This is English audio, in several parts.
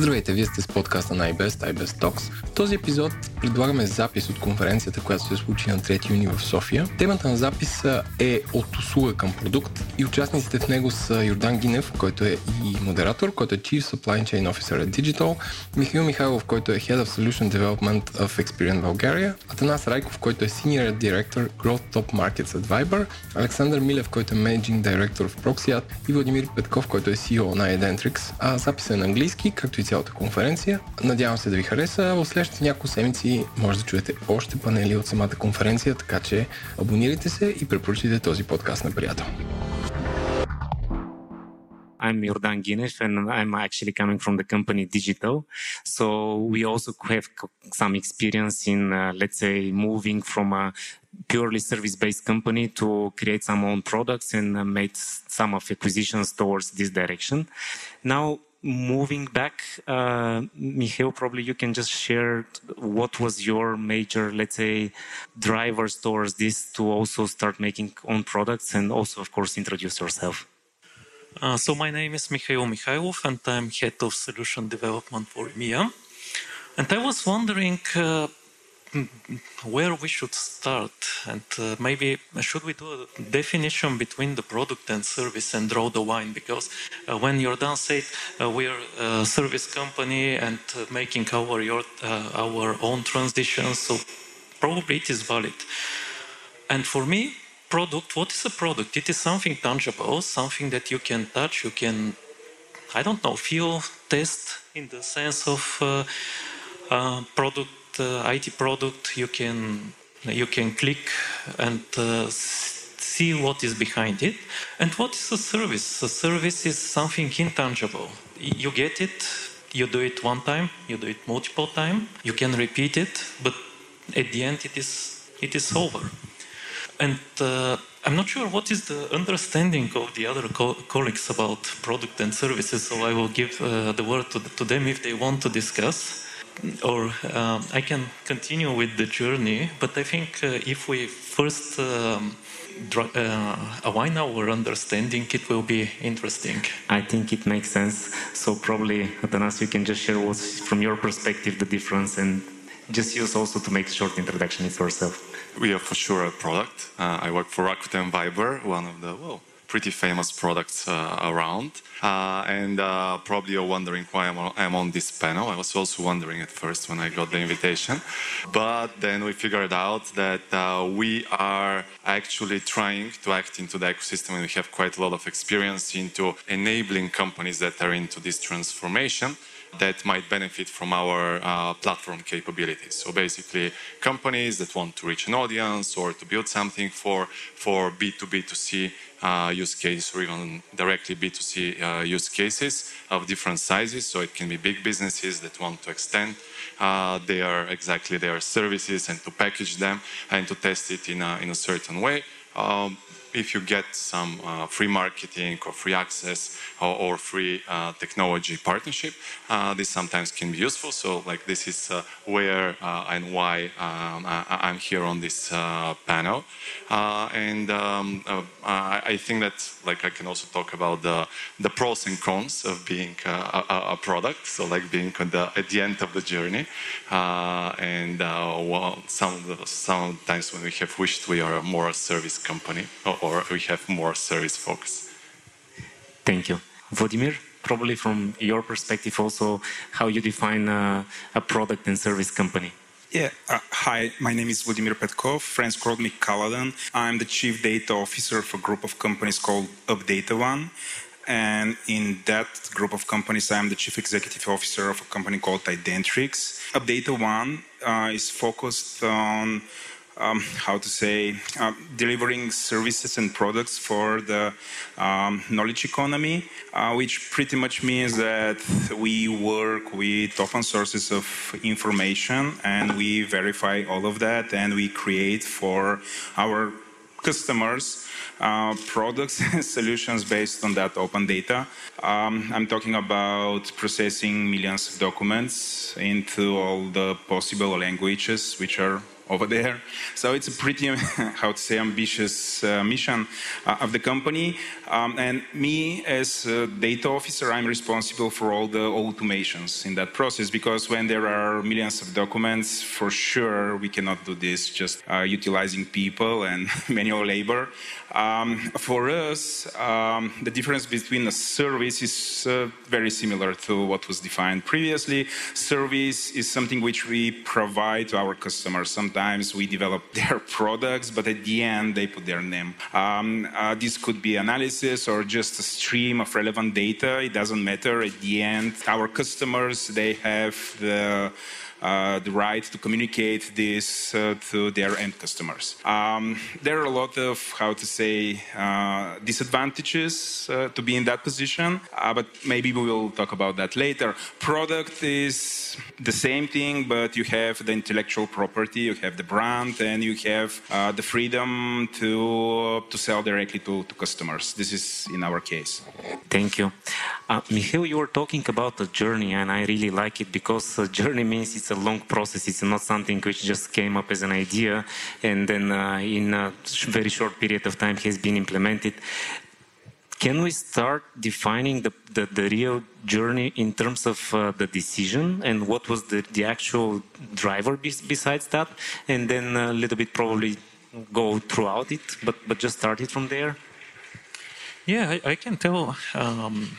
Здравейте, вие сте с подкаста на iBest, iBest Talks. В този епизод предлагаме запис от конференцията, която се случи на 3 юни в София. Темата на записа е от услуга към продукт и участниците в него са Йордан Гинев, който е и модератор, който е Chief Supply Chain Officer at Digital, Михаил Михайлов, който е Head of Solution Development of Experience Bulgaria, Атанас Райков, който е Senior Director Growth Top Markets at Viber, Александър Милев, който е Managing Director в Proxiat и Владимир Петков, който е CEO на Edentrix. А записът е на английски, както и цялата конференция. Надявам се да ви хареса. В следващите няколко седмици може да чуете още панели от самата конференция, така че абонирайте се и препоръчайте този подкаст на приятел. I'm Jordan Ginef and I'm actually coming from the company Digital. So we also have some experience in, uh, let's say, moving from a purely service-based company to create some own products and uh, made some of acquisitions towards this direction. Now, moving back, uh, Michael, probably you can just share what was your major, let's say, drivers towards this to also start making own products and also, of course, introduce yourself. Uh, so my name is Mikhail Mikhailov and I'm head of solution development for EMEA. And I was wondering uh, where we should start and uh, maybe should we do a definition between the product and service and draw the line? Because uh, when Jordan said uh, we're a service company and uh, making our your, uh, our own transition so probably it is valid. And for me product what is a product? It is something tangible something that you can touch you can I don't know feel test in the sense of uh, product IT product, you can you can click and uh, see what is behind it. And what is a service? A service is something intangible. You get it, you do it one time, you do it multiple time, you can repeat it, but at the end it is it is over. And uh, I'm not sure what is the understanding of the other co colleagues about product and services, so I will give uh, the word to, the, to them if they want to discuss or um, I can continue with the journey, but I think uh, if we first um, uh, align our understanding, it will be interesting. I think it makes sense. So probably, Atanas, you can just share what's from your perspective the difference and just use also to make a short introduction of yourself. We are for sure a product. Uh, I work for Rakuten Viber, one of the well, pretty famous products uh, around. Uh, and uh, probably you're wondering why I'm on, I'm on, this panel. I was also wondering at first when I got the invitation. But then we figured out that we are actually trying to act into the ecosystem and we have quite a lot of experience into enabling companies that are into this transformation that might benefit from our uh, platform capabilities. So basically, companies that want to reach an audience or to build something for for B2B2C uh, use cases or even directly B2C uh, use cases of different sizes. So it can be big businesses that want to extend uh, their exactly their services and to package them and to test it in a, in a certain way. Um, if you get some uh, free marketing or free access or, or free uh, technology partnership, uh, this sometimes can be useful. So, like, this is uh, where uh, and why um, I, am here on this uh, panel. and um, I, I, think that, like, I can also talk about the, the pros and cons of being a, a, product. So, like, being the, at the end of the journey. and well, some sometimes when we have wished we are more a service company or we have more service focus. Thank you. Vladimir, probably from your perspective also, how you define a, a product and service company. Yeah, uh, hi, my name is Vladimir Petkov. Friends call me Kaladan. I'm the chief data officer of a group of companies called Updata One. And in that group of companies, I'm the chief executive officer of a company called Identrics. Updata One uh, is focused on um, how to say, uh, delivering services and products for the um, knowledge economy, uh, which pretty much means that we work with open sources of information and we verify all of that and we create for our customers uh, products and solutions based on that open data. Um, I'm talking about processing millions of documents into all the possible languages which are over there. So it's a pretty, how to say, ambitious uh, mission uh, of the company. Um, and me, as a data officer, I'm responsible for all the automations in that process because when there are millions of documents, for sure we cannot do this just uh, utilizing people and manual labor. Um, for us, um, the difference between a service is uh, very similar to what was defined previously. Service is something which we provide to our customers. Sometimes we develop their products, but at the end they put their name. Um, uh, this could be analysis or just a stream of relevant data. It doesn't matter. At the end, our customers they have the the right to communicate this uh, to their end customers. Um, there are a lot of, how to say, uh, disadvantages uh, to be in that position, uh, but maybe we will talk about that later. Product is the same thing, but you have the intellectual property, you have the brand, and you have uh, the freedom to, to sell directly to, to customers. This is in our case. Thank you. Uh, Mihail, you were talking about the journey, and I really like it because uh, journey means it's a long process. It's not something which just came up as an idea and then uh, in a very short period of time has been implemented. Can we start defining the, the, the real journey in terms of uh, the decision and what was the, the actual driver be besides that? And then a little bit probably go throughout it, but, but just start it from there? Yeah, I, I can tell um,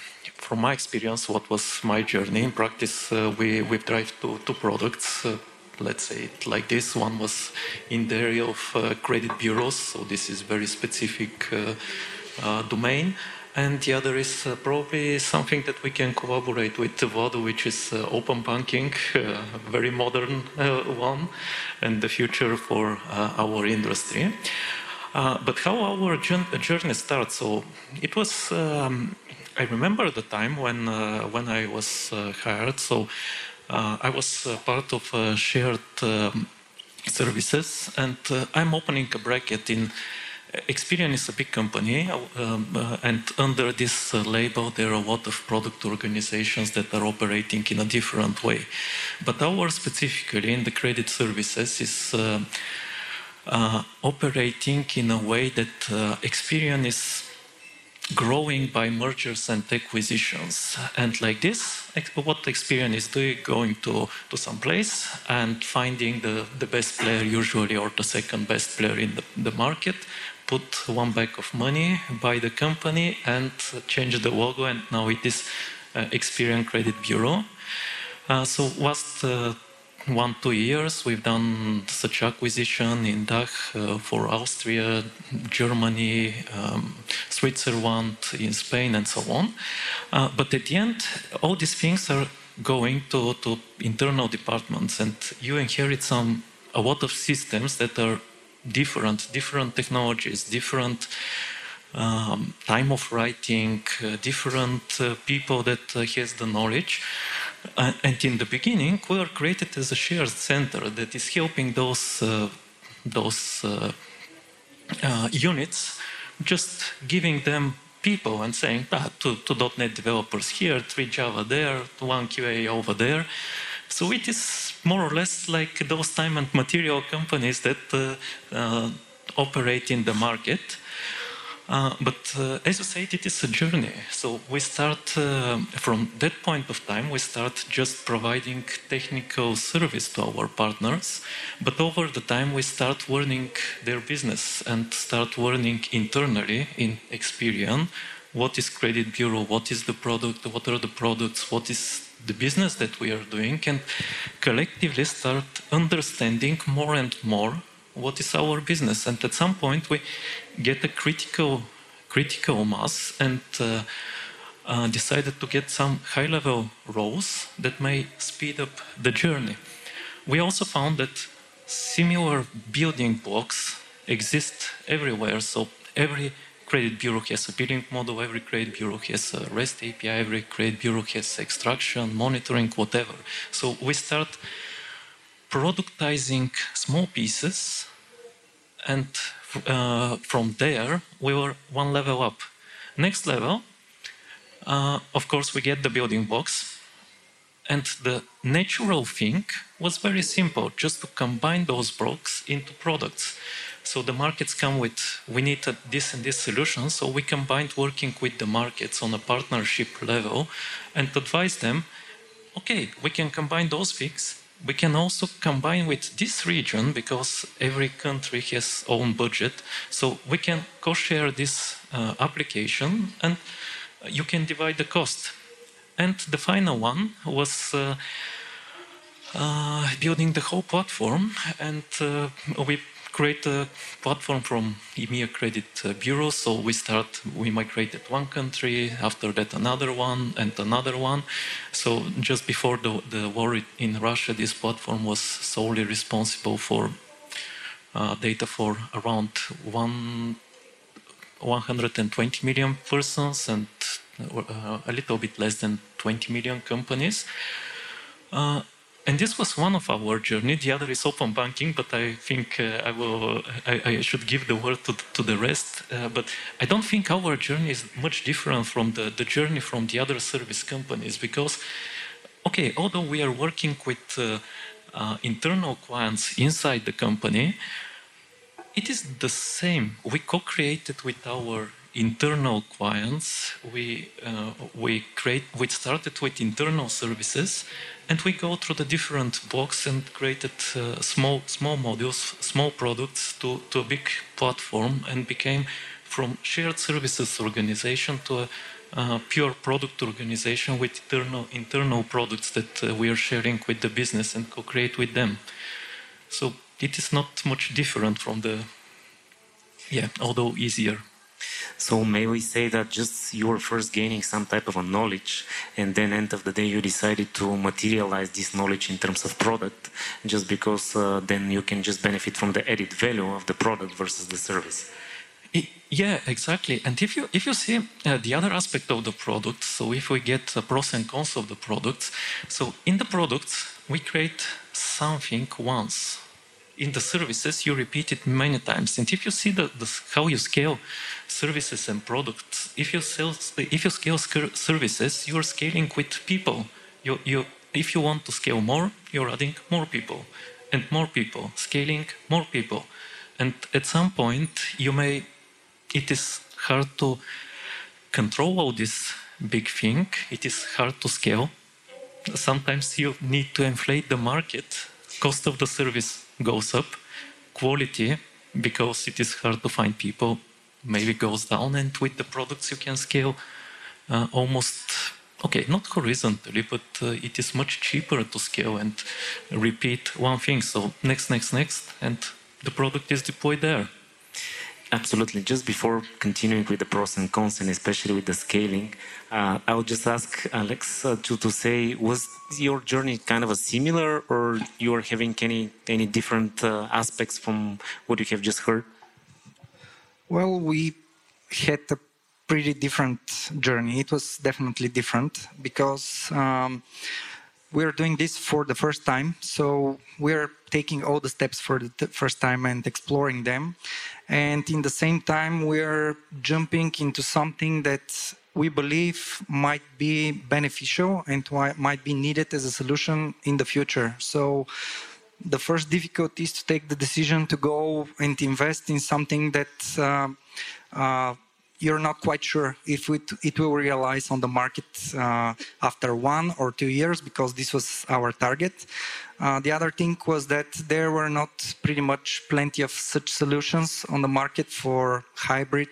from my experience what was my journey. In practice, uh, we, we drive two, two products. Uh, let's say it like this. One was in the area of uh, credit bureaus, so this is very specific uh, uh, domain. And the other is uh, probably something that we can collaborate with Vodo, which is open banking, a very modern one, and the future for our industry. Uh, but how our journey starts? So it was. Um, I remember the time when uh, when I was uh, hired. So uh, I was part of shared um, services, and I'm opening a bracket in. Experian is a big company, um, uh, and under this uh, label, there are a lot of product organizations that are operating in a different way. But our specifically in the credit services is uh, operating in a way that Experian is growing by mergers and acquisitions. And like this, what Experian is doing, going to, to some place and finding the, the best player usually or the second best player in the, the market, put one bag of money, buy the company and change the logo and now it is uh, Experian Credit Bureau. Uh, so whilst uh, one, two years, we've done such acquisition in DACH uh, for Austria, Germany, um, Switzerland, in Spain, and so on. Uh, but at the end, all these things are going to, to internal departments, and you inherit some a lot of systems that are different, different technologies, different um, time of writing, uh, different uh, people that uh, has the knowledge. And in the beginning, we were created as a shared center that is helping those uh, those uh, uh units, just giving them people and saying, ah, two, two .NET developers here, three Java there, one QA over there. So it is more or less like those time and material companies that uh, uh, operate in the market. Uh, but uh, as you said, it is a journey. So we start uh, from that point of time, we start just providing technical service to our partners. But over the time, we start learning their business and start learning internally in Experian what is credit bureau, what is the product, what are the products, what is the business that we are doing, and collectively start understanding more and more what is our business. And at some point, we get a critical critical mass and uh, uh, decided to get some high-level roles that may speed up the journey. We also found that similar building blocks exist everywhere. So every credit bureau has a billing model, every credit bureau has a REST API, every credit bureau has extraction, monitoring, whatever. So we start productizing small pieces and uh, from there, we were one level up. Next level, uh, of course, we get the building blocks. And the natural thing was very simple, just to combine those blocks into products. So the markets come with, we need a, this and this solution. So we combined working with the markets on a partnership level and advise them, okay, we can combine those things. We can also combine with this region because every country has own budget. So we can co-share this uh, application and you can divide the cost. And the final one was uh, uh, building the whole platform and uh, we create a platform from EMEA Credit uh, Bureau. So we start, we migrated one country, after that another one, and another one. So just before the, the war in Russia, this platform was solely responsible for uh, data for around one, 120 million persons and uh, a little bit less than 20 million companies. Uh, and this was one of our journey. The other is open banking, but I think uh, I will. I, I, should give the word to, to the rest. Uh, but I don't think our journey is much different from the, the journey from the other service companies because, okay, although we are working with uh, uh internal clients inside the company, it is the same. We co-created with our internal clients. We uh, we create. We started with internal services and we go through the different blocks and created uh, small small modules, small products to, to a big platform and became from shared services organization to a uh, pure product organization with internal internal products that uh, we are sharing with the business and co-create with them. So it is not much different from the yeah, although easier. So may we say that just you were first gaining some type of a knowledge, and then end of the day you decided to materialize this knowledge in terms of product, just because uh, then you can just benefit from the added value of the product versus the service. Yeah, exactly. And if you if you see uh, the other aspect of the product, so if we get the pros and cons of the products, so in the products we create something once in the services, you repeat it many times. And if you see the, the, how you scale services and products, if you, sell, if you scale services, you are scaling with people. You, you, if you want to scale more, you're adding more people and more people, scaling more people. And at some point, you may, it is hard to control all this big thing. It is hard to scale. Sometimes you need to inflate the market, cost of the service goes up, quality, because it is hard to find people, maybe goes down, and with the products you can scale uh, almost, okay, not horizontally, but uh, it is much cheaper to scale and repeat one thing. So next, next, next, and the product is deployed there. Absolutely. Just before continuing with the pros and cons, and especially with the scaling, uh, I would just ask Alex uh, to, to say, was your journey kind of a similar, or you are having any any different uh, aspects from what you have just heard? Well, we had a pretty different journey. It was definitely different because. Um, we're doing this for the first time so we're taking all the steps for the first time and exploring them. And in the same time we're jumping into something that we believe might be beneficial and might be needed as a solution in the future. So the first difficulty is to take the decision to go and invest in something that uh, uh, you're not quite sure if it, it will realize on the market uh, after one or two years because this was our target. Uh, the other thing was that there were not pretty much plenty of such solutions on the market for hybrid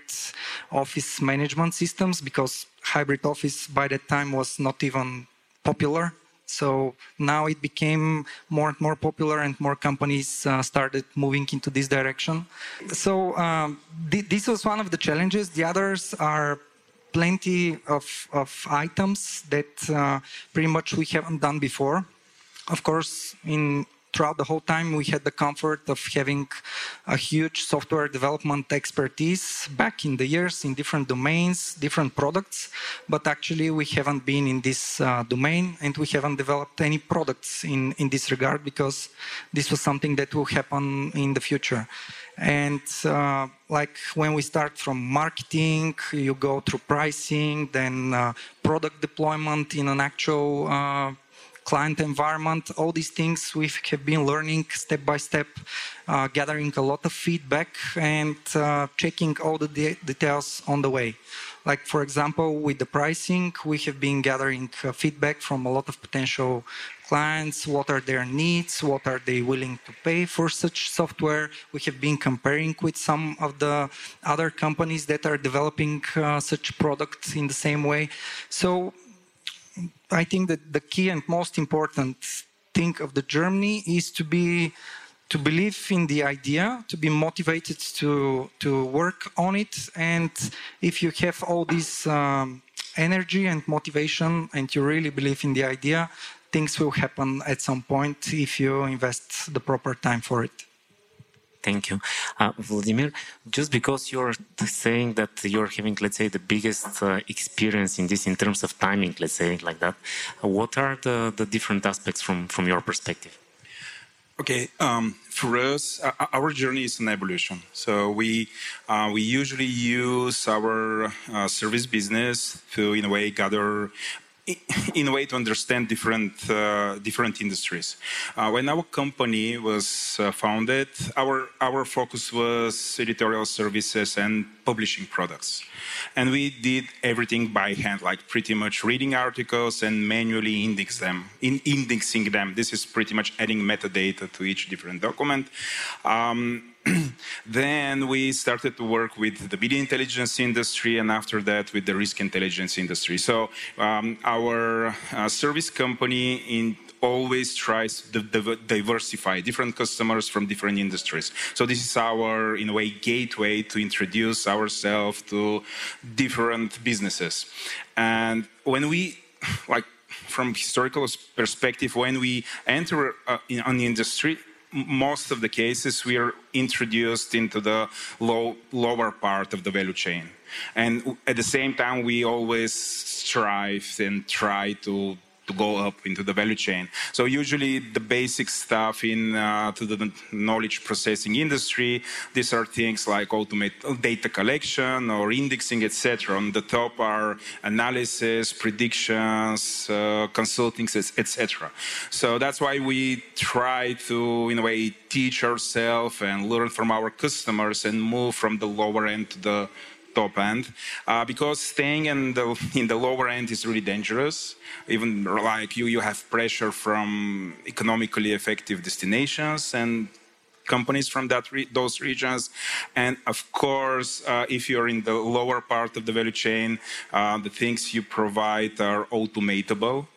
office management systems because hybrid office by that time was not even popular so now it became more and more popular, and more companies uh, started moving into this direction. So um, th this was one of the challenges. The others are plenty of, of items that uh, pretty much we haven't done before. Of course, in throughout the whole time, we had the comfort of having a huge software development expertise back in the years in different domains, different products. But actually, we haven't been in this uh, domain and we haven't developed any products in, in this regard because this was something that will happen in the future. And uh, like when we start from marketing, you go through pricing, then uh, product deployment in an actual uh, client environment, all these things we have been learning step by step, uh, gathering a lot of feedback and uh, checking all the de details on the way. Like, for example, with the pricing, we have been gathering uh, feedback from a lot of potential clients, what are their needs, what are they willing to pay for such software. We have been comparing with some of the other companies that are developing uh, such products in the same way. So I think that the key and most important thing of the journey is to be to believe in the idea, to be motivated to to work on it, and if you have all this um, energy and motivation, and you really believe in the idea, things will happen at some point if you invest the proper time for it. Thank you. Uh, Vladimir, just because you're saying that you're having, let's say, the biggest uh, experience in this in terms of timing, let's say like that, uh, what are the, the different aspects from, from your perspective? Okay, um, for us, uh, our journey is an evolution. So we uh, we usually use our uh, service business to, in a way, gather in a way to understand different uh, different industries. Uh, when our company was uh, founded, our our focus was editorial services and publishing products, and we did everything by hand, like pretty much reading articles and manually index them, in indexing them. This is pretty much adding metadata to each different document. Um, then we started to work with the media intelligence industry and after that with the risk intelligence industry. So um, our uh, service company in always tries to diversify different customers from different industries. So this is our, in a way, gateway to introduce ourselves to different businesses. And when we, like, from historical perspective, when we enter uh, in, the industry, most of the cases we are introduced into the low, lower part of the value chain. And at the same time, we always strive and try to to go up into the value chain. So usually the basic stuff in uh, to the knowledge processing industry, these are things like automate data collection or indexing, etc. On the top are analysis, predictions, uh, consulting, etc. So that's why we try to, in a way, teach ourselves and learn from our customers and move from the lower end to the top end uh, because staying in the in the lower end is really dangerous. Even like you you have pressure from economically effective destinations and companies from that re those regions. And of course uh, if you're in the lower part of the value chain uh, the things you provide are automatable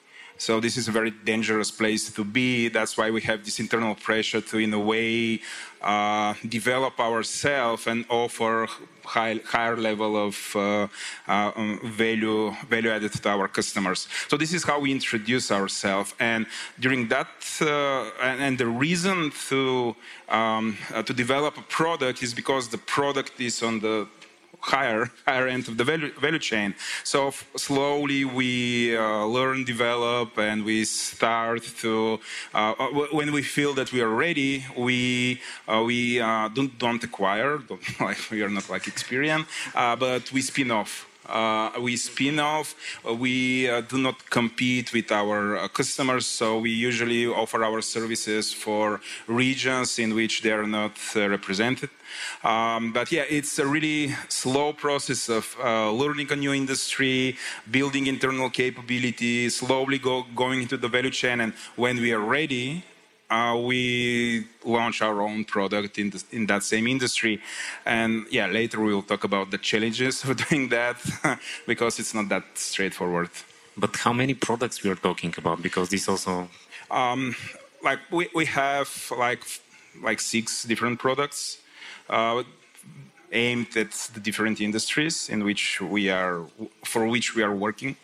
so this is a very dangerous place to be. That's why we have this internal pressure to, in a way, uh, develop ourselves and offer high, higher level of uh, uh, um, value value added to our customers. So this is how we introduce ourselves. And during that, uh, and, and, the reason to um, uh, to develop a product is because the product is on the higher higher end of the value, value chain. So slowly we uh, learn, develop, and we start to. Uh, uh when we feel that we are ready, we uh, we uh, don't don't acquire. Don't, like we are not like Experian, uh, but we spin off. Uh, we spin off. Uh, we uh, do not compete with our customers, so we usually offer our services for regions in which they are not represented. Um, but yeah, it's a really slow process of uh, learning a new industry, building internal capability, slowly go, going into the value chain. And when we are ready, uh, we launch our own product in, the, in that same industry. And yeah, later we will talk about the challenges of doing that because it's not that straightforward. But how many products we are talking about? Because this also. Um, like we, we have like like six different products uh, aimed at the different industries in which we are for which we are working.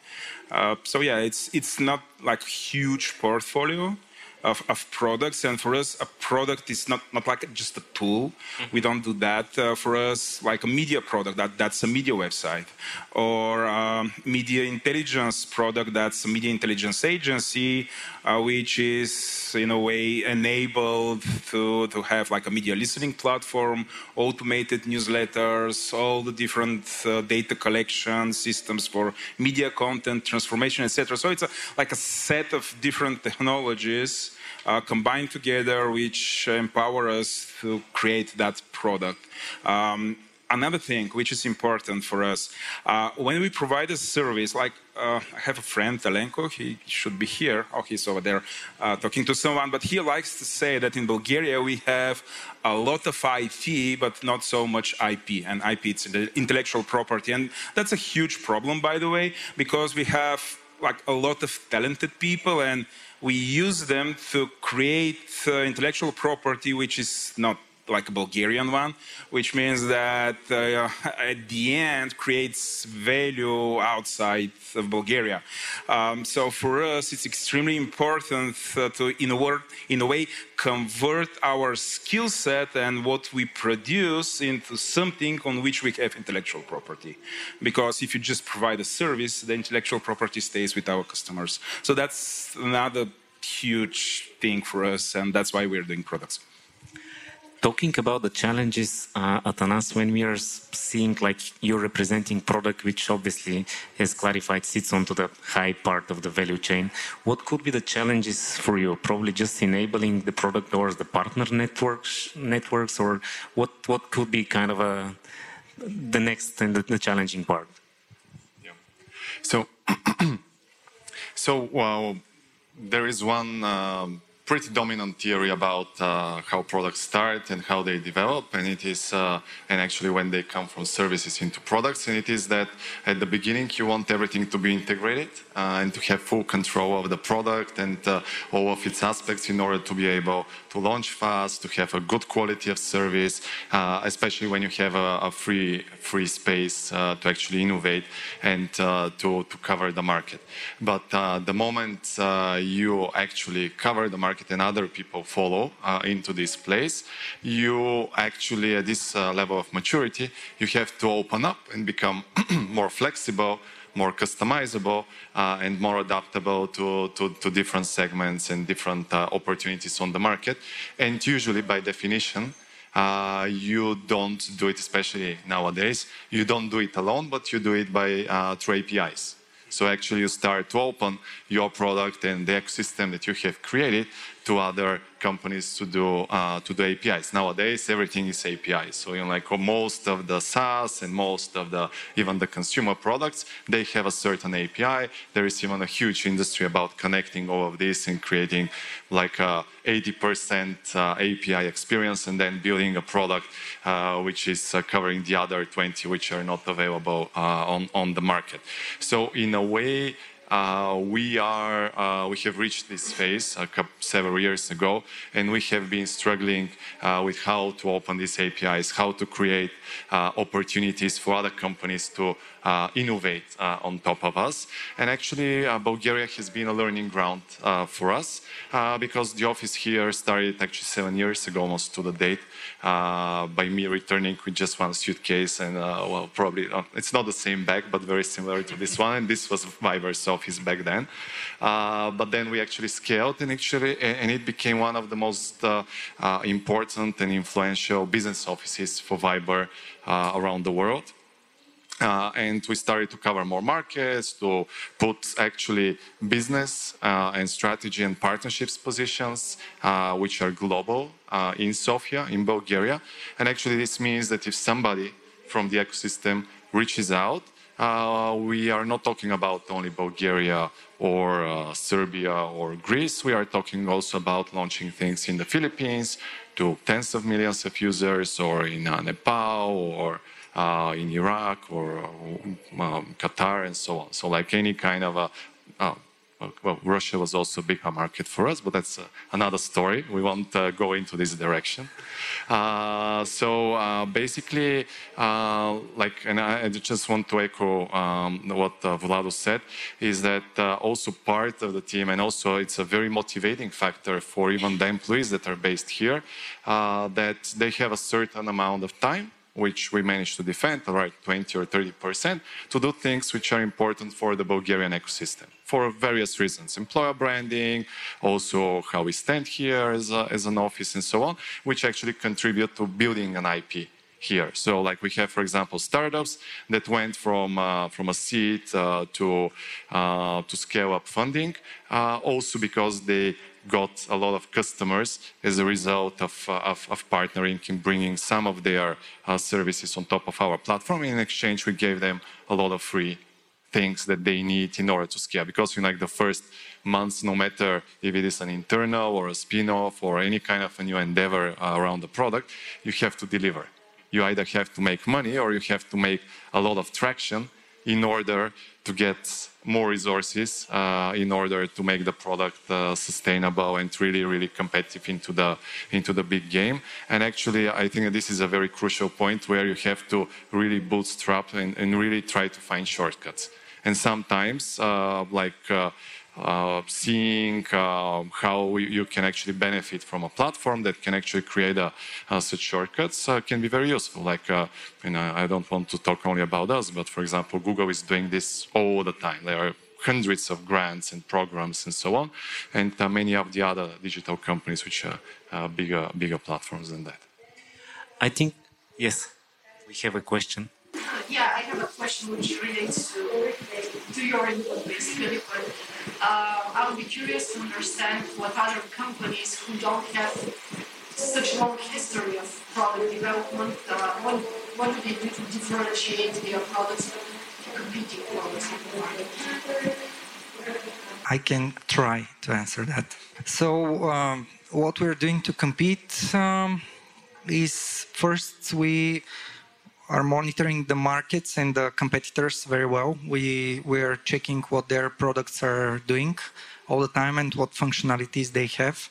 Uh, so yeah, it's it's not like huge portfolio, of, of, products. And for us, a product is not, not like just a tool. Mm-hmm. We don't do that. Uh, for us, like a media product, that, that's a media website. Or um, media intelligence product, that's a media intelligence agency, uh, which is in a way enabled to, to have like a media listening platform, automated newsletters, all the different uh, data collection systems for media content transformation, etc. So it's a, like a set of different technologies uh, combined together, which empower us to create that product. Um, another thing which is important for us uh, when we provide a service like uh, i have a friend Talenko, he should be here oh he's over there uh, talking to someone but he likes to say that in bulgaria we have a lot of ip but not so much ip and ip it's intellectual property and that's a huge problem by the way because we have like a lot of talented people and we use them to create uh, intellectual property which is not like a Bulgarian one, which means that uh, at the end creates value outside of Bulgaria. Um, so for us, it's extremely important uh, to, in a, word, in a way, convert our skill set and what we produce into something on which we have intellectual property. Because if you just provide a service, the intellectual property stays with our customers. So that's another huge thing for us, and that's why we're doing products talking about the challenges, uh, Atanas, when we are seeing like you're representing product, which obviously, as clarified, sits onto the high part of the value chain. What could be the challenges for you? Probably just enabling the product or the partner networks, networks, or what? What could be kind of a the next and the, the challenging part? Yeah. So, so well, there is one. Um, pretty dominant theory about uh, how products start and how they develop, and it is, uh, and actually when they come from services into products, and it is that at the beginning you want everything to be integrated uh, and to have full control of the product and uh, all of its aspects in order to be able to launch fast, to have a good quality of service, uh, especially when you have a, a free free space uh, to actually innovate and to to cover the market. But the moment you actually cover the market and other people follow uh, into this place, you actually, at this uh, level of maturity, you have to open up and become more flexible, more customizable, uh, and more adaptable to, to, to, different segments and different uh, opportunities on the market. And usually, by definition, uh, you don't do it, especially nowadays, you don't do it alone, but you do it by uh, through APIs. So actually you start to open your product and the ecosystem that you have created to other companies to do uh, to do APIs. Nowadays, everything is APIs. So know, like most of the SaaS and most of the even the consumer products, they have a certain API. There is even a huge industry about connecting all of this and creating like a 80% uh, API experience, and then building a product uh, which is uh, covering the other 20 which are not available uh, on on the market. So in a way uh, we are uh, we have reached this phase couple, several years ago, and we have been struggling uh, with how to open these APIs, how to create uh, opportunities for other companies to Uh, innovate uh, on top of us. And actually, uh, Bulgaria has been a learning ground uh, for us because the office here started actually seven years ago, almost to the date, by me returning with just one suitcase and well, probably it's not the same bag, but very similar to this one. And this was Viber's office back then. but then we actually scaled and actually, and it became one of the most important and influential business offices for Viber uh, around the world. Uh, and we started to cover more markets, to put actually business uh, and strategy and partnerships positions, uh, which are global uh, in Sofia, in Bulgaria. And actually, this means that if somebody from the ecosystem reaches out, uh, we are not talking about only Bulgaria or uh, Serbia or Greece. We are talking also about launching things in the Philippines to tens of millions of users, or in Nepal, or uh, in Iraq, or um, Qatar, and so on. So, like any kind of a uh, well, Russia was also a big market for us, but that's uh, another story. We won't uh, go into this direction. Uh, so uh, basically, uh, like, and I just want to echo um, what uh, Vlado said, is that also part of the team, and also it's a very motivating factor for even the employees that are based here, that they have a certain amount of time which we managed to defend, right, 20 or 30 percent, to do things which are important for the Bulgarian ecosystem for various reasons, employer branding, also how we stand here as, a, as an office and so on, which actually contribute to building an IP here. So like we have, for example, startups that went from, uh, from a seed uh, to, uh, to scale up funding, uh, also because they got a lot of customers as a result of, uh, of, of partnering in bringing some of their uh, services on top of our platform. In exchange, we gave them a lot of free things that they need in order to scale. Because in like the first months, no matter if it is an internal or a spin-off or any kind of a new endeavor uh, around the product, you have to deliver. You either have to make money or you have to make a lot of traction in order to get more resources uh, in order to make the product uh, sustainable and really, really competitive into the into the big game. And actually, I think this is a very crucial point where you have to really bootstrap and, and really try to find shortcuts. And sometimes, uh, like uh, seeing uh, how you can actually benefit from a platform that can actually create a, uh, such shortcuts uh, can be very useful. Like, uh, you know, I don't want to talk only about us, but for example, Google is doing this all the time. There are hundreds of grants and programs and so on, and uh, many of the other digital companies which are bigger, bigger platforms than that. I think, yes, we have a question. Yeah, I have a question which relates to, to your input, basically. But uh, I would be curious to understand what other companies who don't have such long history of product development, uh, what, what do they do to differentiate their products from competing products in the market? I can try to answer that. So, um, what we're doing to compete um, is first we are monitoring the markets and the competitors very well. We we are checking what their products are doing all the time and what functionalities they have.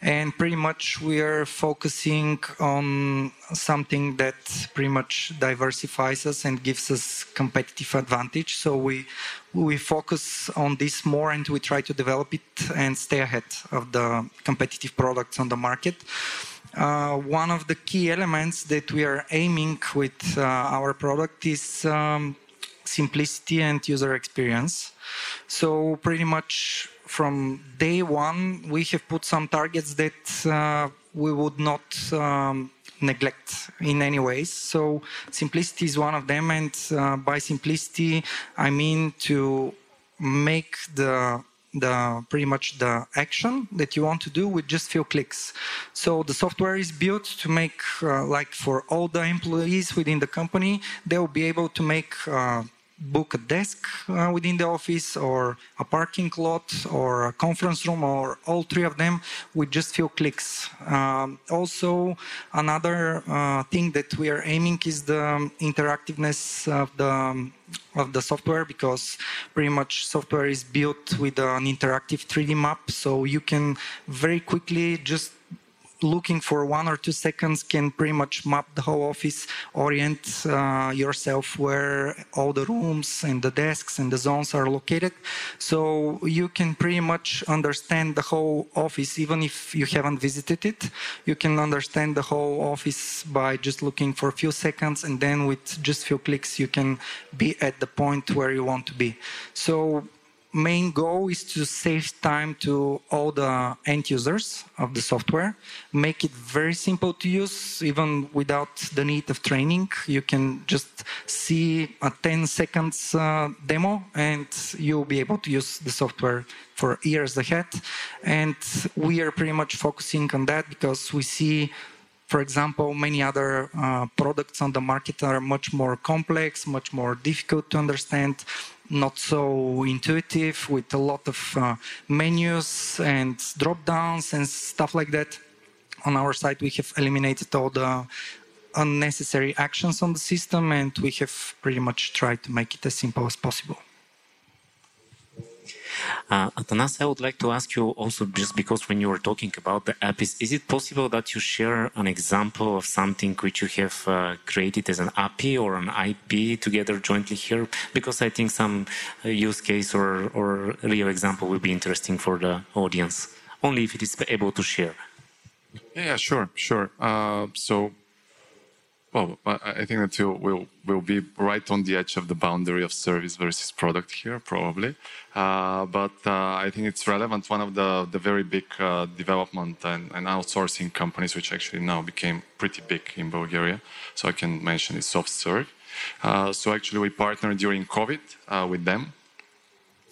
And pretty much we are focusing on something that pretty much diversifies us and gives us competitive advantage. So we we focus on this more and we try to develop it and stay ahead of the competitive products on the market. Uh, one of the key elements that we are aiming with uh, our product is um, simplicity and user experience. So pretty much from day one, we have put some targets that uh, we would not um, neglect in any ways. So simplicity is one of them, and uh, by simplicity, I mean to make the the pretty much the action that you want to do with just few clicks. So the software is built to make uh, like for all the employees within the company, they will be able to make uh, book a desk uh, within the office or a parking lot or a conference room or all three of them with just few clicks. Um, also, another uh, thing that we are aiming is the interactiveness of the of the software because pretty much software is built with an interactive 3D map so you can very quickly just looking for one or two seconds can pretty much map the whole office, orient uh, yourself where all the rooms and the desks and the zones are located. So you can pretty much understand the whole office, even if you haven't visited it. You can understand the whole office by just looking for a few seconds, and then with just few clicks, you can be at the point where you want to be. So main goal is to save time to all the end users of the software, make it very simple to use, even without the need of training. You can just see a 10 seconds uh, demo and you'll be able to use the software for years ahead. And we are pretty much focusing on that because we see for example, many other uh, products on the market are much more complex, much more difficult to understand, not so intuitive with a lot of uh, menus and drop downs and stuff like that. On our side, we have eliminated all the unnecessary actions on the system and we have pretty much tried to make it as simple as possible. Uh, Atanas, I would like to ask you also, just because when you were talking about the app, is, is it possible that you share an example of something which you have uh, created as an API or an IP together jointly here? Because I think some uh, use case or, or real example will be interesting for the audience, only if it is able to share. Yeah, sure, sure. Uh, so well, I think that we'll, we'll be right on the edge of the boundary of service versus product here, probably. Uh, but uh, I think it's relevant. One of the, the very big uh, development and, and, outsourcing companies, which actually now became pretty big in Bulgaria, so I can mention is SoftServe. Uh, so actually, we partnered during COVID uh, with them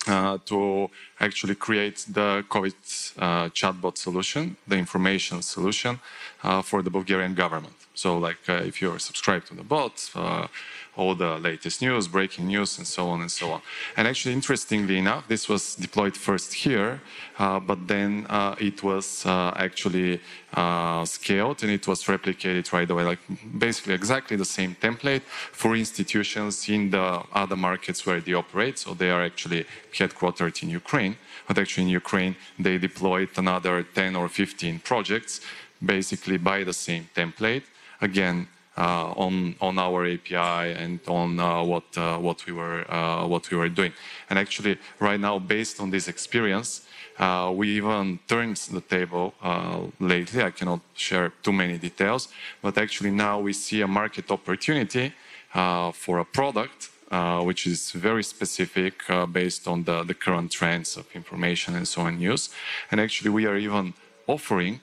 uh, to actually create the COVID uh, chatbot solution, the information solution uh, for the Bulgarian government. So like uh, if you're subscribed to the bot, uh, all the latest news, breaking news, and so on and so on. And actually, interestingly enough, this was deployed first here, uh, but then uh, it was uh, actually uh, scaled and it was replicated right away, like basically exactly the same template for institutions in the other markets where they operate. So they are actually headquartered in Ukraine, but actually in Ukraine, they deployed another 10 or 15 projects basically by the same template again uh, on on our API and on uh, what uh, what we were what we were doing. And actually, right now, based on this experience, we even turned the table lately. I cannot share too many details, but actually now we see a market opportunity for a product uh, which is very specific uh, based on the, the current trends of information and so on use. And actually, we are even offering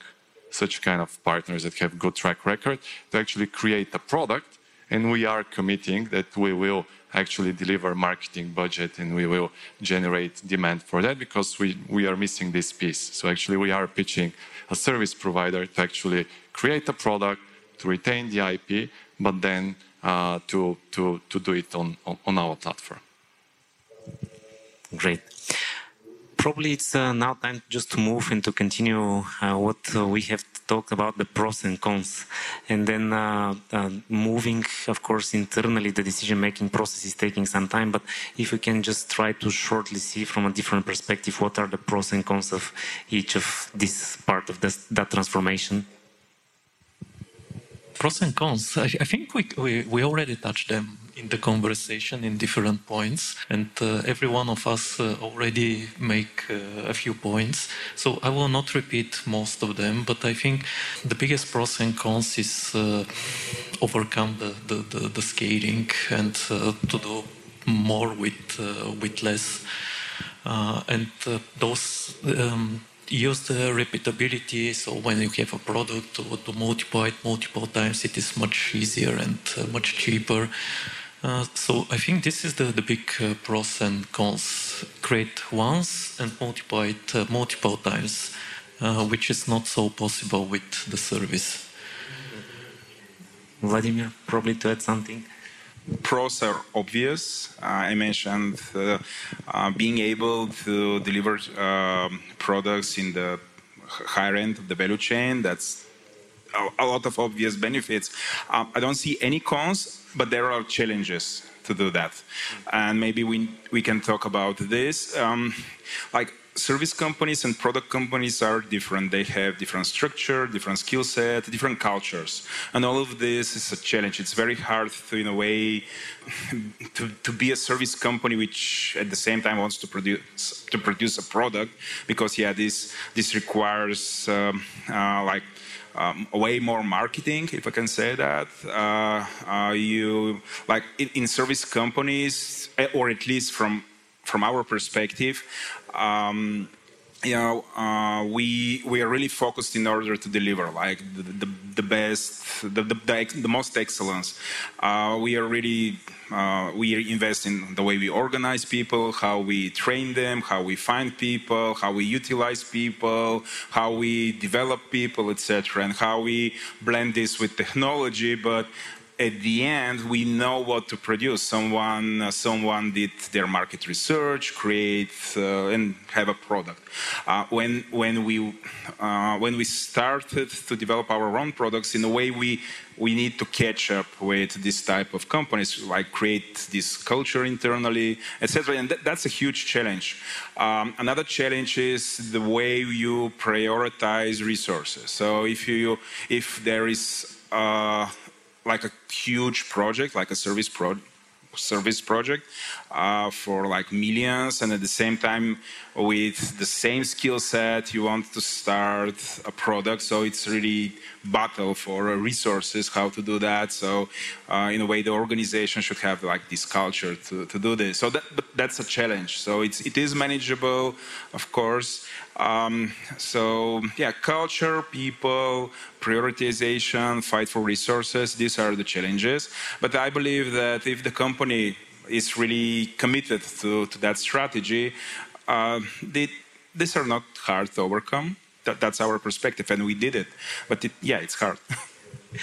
such kind of partners that have good track record to actually create a product and we are committing that we will actually deliver marketing budget and we will generate demand for that because we, we are missing this piece. So actually we are pitching a service provider to actually create a product, to retain the IP, but then uh, to, to, to do it on, on, on our platform. Great probably it's uh, now time just to move and to continue uh, what uh, we have talked about the pros and cons. And then uh, uh, moving of course internally the decision making process is taking some time but if we can just try to shortly see from a different perspective what are the pros and cons of each of this part of this, that transformation. Pros and cons i, I think we, we, we already touched them in the conversation in different points, and uh, every one of us uh, already make uh, a few points. So I will not repeat most of them, but I think the biggest pros and cons is uh, overcome the, the, the, the, scaling and uh, to do more with uh, with less, and those. Um, use the repeatability. So when you have a product to, to multiply it multiple times, it is much easier and uh, much cheaper. Uh, so I think this is the, the big uh, pros and cons. Create once and multiply it uh, multiple times, uh, which is not so possible with the service. Vladimir, probably to add something. Pros are obvious. Uh, I mentioned being able to deliver um, products in the higher end of the value chain. That's a, lot of obvious benefits. Um, I don't see any cons but there are challenges to do that. And maybe we, we can talk about this. Um, like service companies and product companies are different. They have different structure, different skill set, different cultures. And all of this is a challenge. It's very hard to, in a way, to, to be a service company which at the same time wants to produce to produce a product because yeah, this this requires um, uh, like um, way more marketing, if I can say that. Uh, uh, you like in, in, service companies, eh, or at least from from our perspective. Um, you know, uh, we we are really focused in order to deliver like the, the, the best, the, the, the, most excellence. Uh, we are really uh, we invest in the way we organize people, how we train them, how we find people, how we utilize people, how we develop people, etc., and how we blend this with technology. But at the end we know what to produce. Someone, uh, someone did their market research, create uh, and have a product. Uh, when when we uh, when we started to develop our own products, in a way we we need to catch up with this type of companies, like create this culture internally, etc. And th- that's a huge challenge. Um, another challenge is the way you prioritize resources. So if you if there is uh, like a huge project, like a service project service project uh, for like millions and at the same time with the same skill set you want to start a product. So it's really battle for resources how to do that. So uh, in a way the organization should have like this culture to, to do this. So that, that's a challenge. So it's, it is manageable of course. Um, so yeah culture people prioritization fight for resources these are the challenges. But i believe that if the company is really committed to, to that strategy uh, they, these are not hard to overcome that, that's our perspective, and we did it. But it, yeah, it's hard.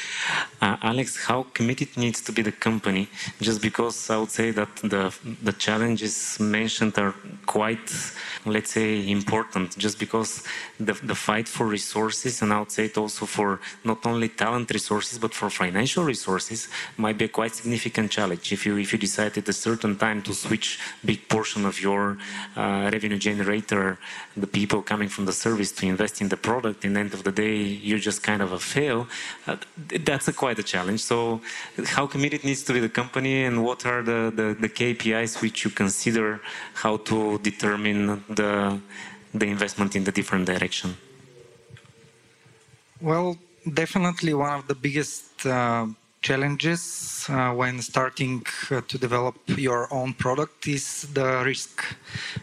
Uh, Alex, how committed needs to be the company? Just because I would say that the the challenges mentioned are quite, let's say, important. Just because the the fight for resources, and I would say it also for not only talent resources but for financial resources, might be a quite significant challenge. If you if you decide at a certain time to switch big portion of your uh, revenue generator, the people coming from the service to invest in the product, in the end of the day, you just kind of a fail. Uh, that's a quite a challenge. So, how committed needs to be the company, and what are the, the, the KPIs which you consider how to determine the the investment in the different direction? Well, definitely one of the biggest uh, challenges uh, when starting uh, to develop your own product is the risk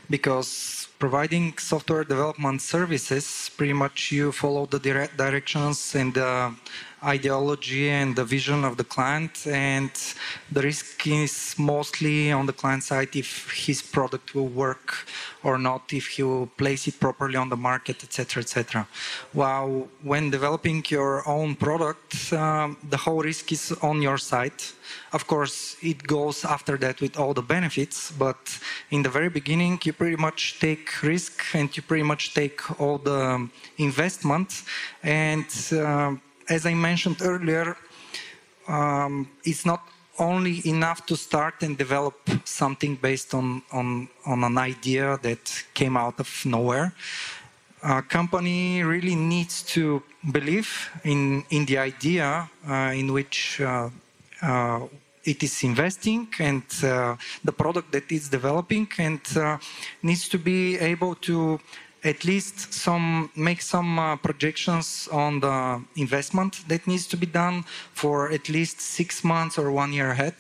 because providing software development services pretty much you follow the directions and the ideology and the vision of the client and the risk is mostly on the client side if his product will work or not if he will place it properly on the market etc etc while when developing your own product um, the whole risk is on your side. Of course it goes after that with all the benefits but in the very beginning you pretty much take risk and you pretty much take all the investment and uh, as I mentioned earlier, um, it's not only enough to start and develop something based on, on, on an idea that came out of nowhere. A company really needs to believe in, in the idea uh, in which uh, uh, it is investing and uh, the product that it's developing and uh, needs to be able to at least some make some uh, projections on the investment that needs to be done for at least six months or one year ahead.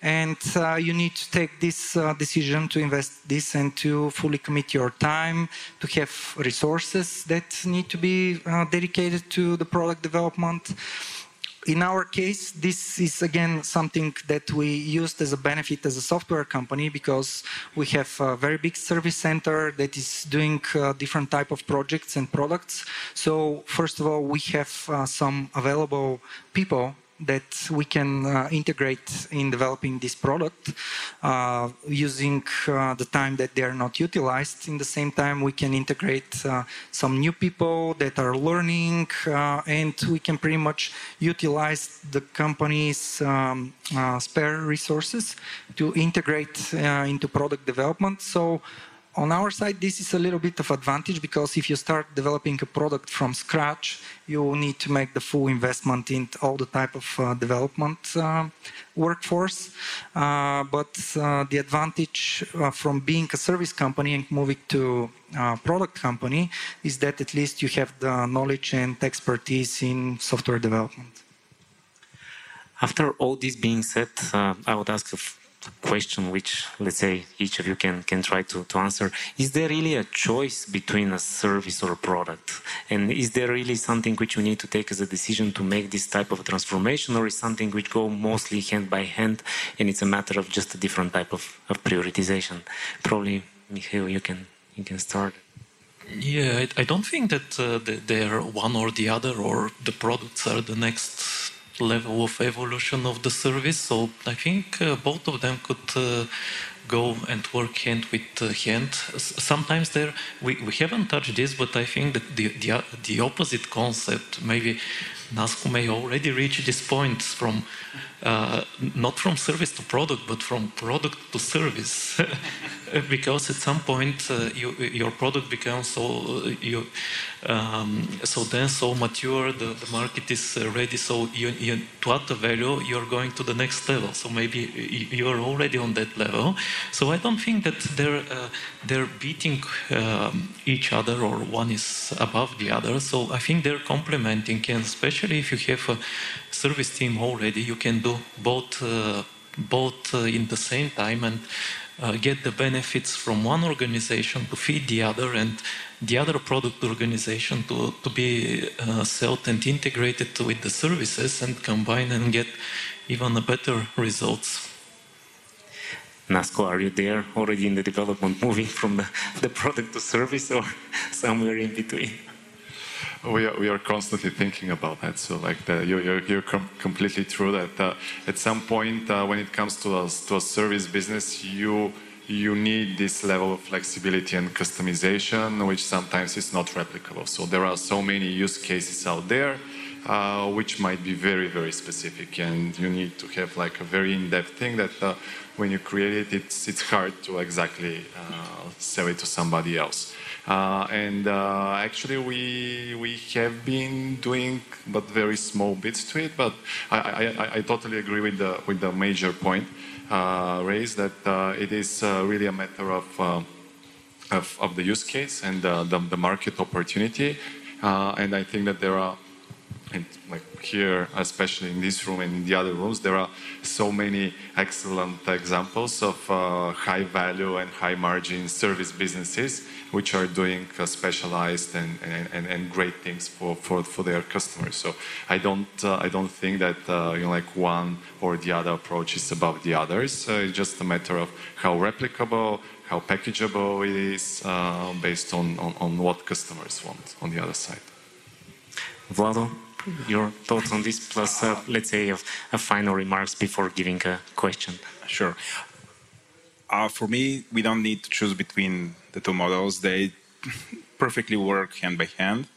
And uh, you need to take this uh, decision to invest this and to fully commit your time to have resources that need to be uh, dedicated to the product development in our case, this is again something that we used as a benefit as a software company because we have a very big service center that is doing uh, different type of projects and products. So first of all, we have uh, some available people that we can uh, integrate in developing this product uh, using uh, the time that they are not utilized. In the same time, we can integrate uh, some new people that are learning uh, and we can pretty much utilize the company's um, spare resources to integrate into product development. So on our side, this is a little bit of advantage because if you start developing a product from scratch, you need to make the full investment in all the type of uh, development uh, workforce. Uh, but uh, the advantage uh, from being a service company and moving to a product company is that at least you have the knowledge and expertise in software development. After all this being said, uh, I would ask if question which let's say each of you can can try to, to answer. Is there really a choice between a service or a product? And is there really something which you need to take as a decision to make this type of transformation or is something which go mostly hand by hand and it's a matter of just a different type of, of prioritization? Probably Mikhail you can you can start. Yeah I, I don't think that uh, they're one or the other or the products are the next level of evolution of the service. So I think uh, both of them could uh, go and work hand with uh, hand. Sometimes there we, we haven't touched this, but I think that the the, the opposite concept maybe Nasko may already reach this point from uh, not from service to product, but from product to service, because at some point uh, you, your product becomes so uh, you, um, so dense, so mature, the, the market is ready. So you, you, to add the value, you're going to the next level. So maybe you're already on that level. So I don't think that they're uh, they're beating um, each other or one is above the other. So I think they're complementing, and especially if you have a service team already, you can do both uh, both uh, in the same time and uh, get the benefits from one organization to feed the other and the other product organization to, to be uh, sold and integrated with the services and combine and get even better results. Nasko, are you there already in the development, moving from the, the product to service or somewhere in between? We are, we are constantly thinking about that. So, like, the, you're, you're, you're com- completely true that uh, at some point, uh, when it comes to a, to a service business, you you need this level of flexibility and customization, which sometimes is not replicable. So, there are so many use cases out there. Uh, which might be very, very specific, and you need to have like a very in-depth thing that uh, when you create it, it's, it's hard to exactly uh, sell it to somebody else. Uh, and uh, actually, we we have been doing but very small bits to it. But I, I, I totally agree with the with the major point uh, raised that uh, it is uh, really a matter of, of, of the use case and the, the market opportunity. and I think that there are and like here, especially in this room and in the other rooms, there are so many excellent examples of uh, high value and high margin service businesses which are doing uh, specialized and, and, and, great things for, for, for their customers. So I don't, uh, I don't think that uh, you know, like one or the other approach is above the others. Uh, it's just a matter of how replicable, how packageable it is uh, based on, on, on what customers want on the other side. Vlado? Your thoughts on this, plus, uh, let's say, a, a, final remarks before giving a question. Sure. Uh, for me, we don't need to choose between the two models. They perfectly work hand by hand.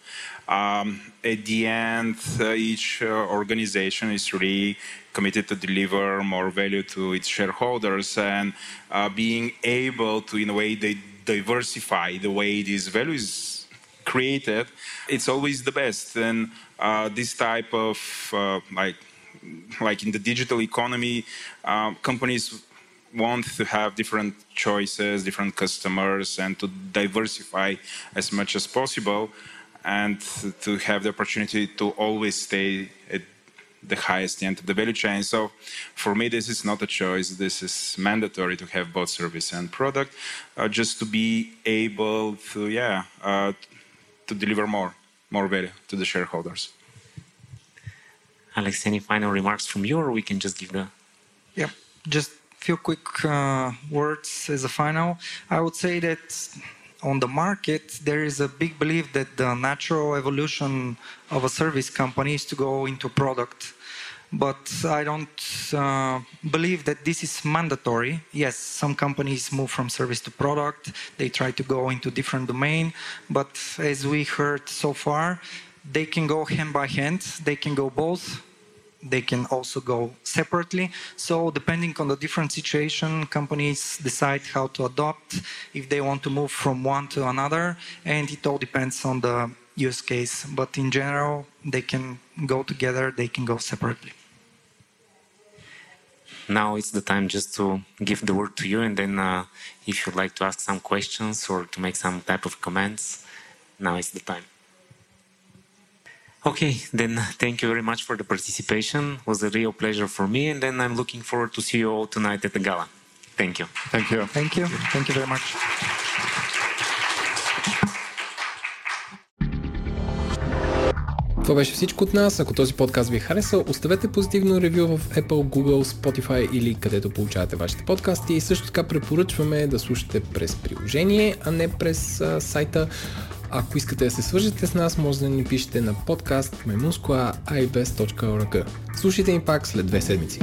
Um, at the end, uh, each uh, organization is really committed to deliver more value to its shareholders and uh, being able to, in a way, they diversify the way this value is created. It's always the best. And uh, this type of uh, like like in the digital economy, uh, companies want to have different choices, different customers, and to diversify as much as possible, and to have the opportunity to always stay at the highest end of the value chain. So, for me, this is not a choice. This is mandatory to have both service and product, uh, just to be able to, yeah, uh, to deliver more more value to the shareholders. Alex, any final remarks from you, or we can just give the? Yeah, just a few quick uh, words as a final. I would say that on the market there is a big belief that the natural evolution of a service company is to go into product but I don't uh, believe that this is mandatory. Yes, some companies move from service to product, they try to go into different domain, but as we heard so far, they can go hand by hand, they can go both, they can also go separately. So depending on the different situation, companies decide how to adopt, if they want to move from one to another, and it all depends on the use case. But in general, they can go together, they can go separately. Now it's the time just to give the word to you, and then uh, if you'd like to ask some questions or to make some type of comments, now is the time. Okay, then thank you very much for the participation. It was a real pleasure for me, and then I'm looking forward to see you all tonight at the gala. Thank you. Thank you. Thank you. Thank you very much. Това беше всичко от нас. Ако този подкаст ви е харесал, оставете позитивно ревю в Apple, Google, Spotify или където получавате вашите подкасти. И също така препоръчваме да слушате през приложение, а не през а, сайта. Ако искате да се свържете с нас, може да ни пишете на подкаст memunskoa.ibes.org. Слушайте ни пак след две седмици.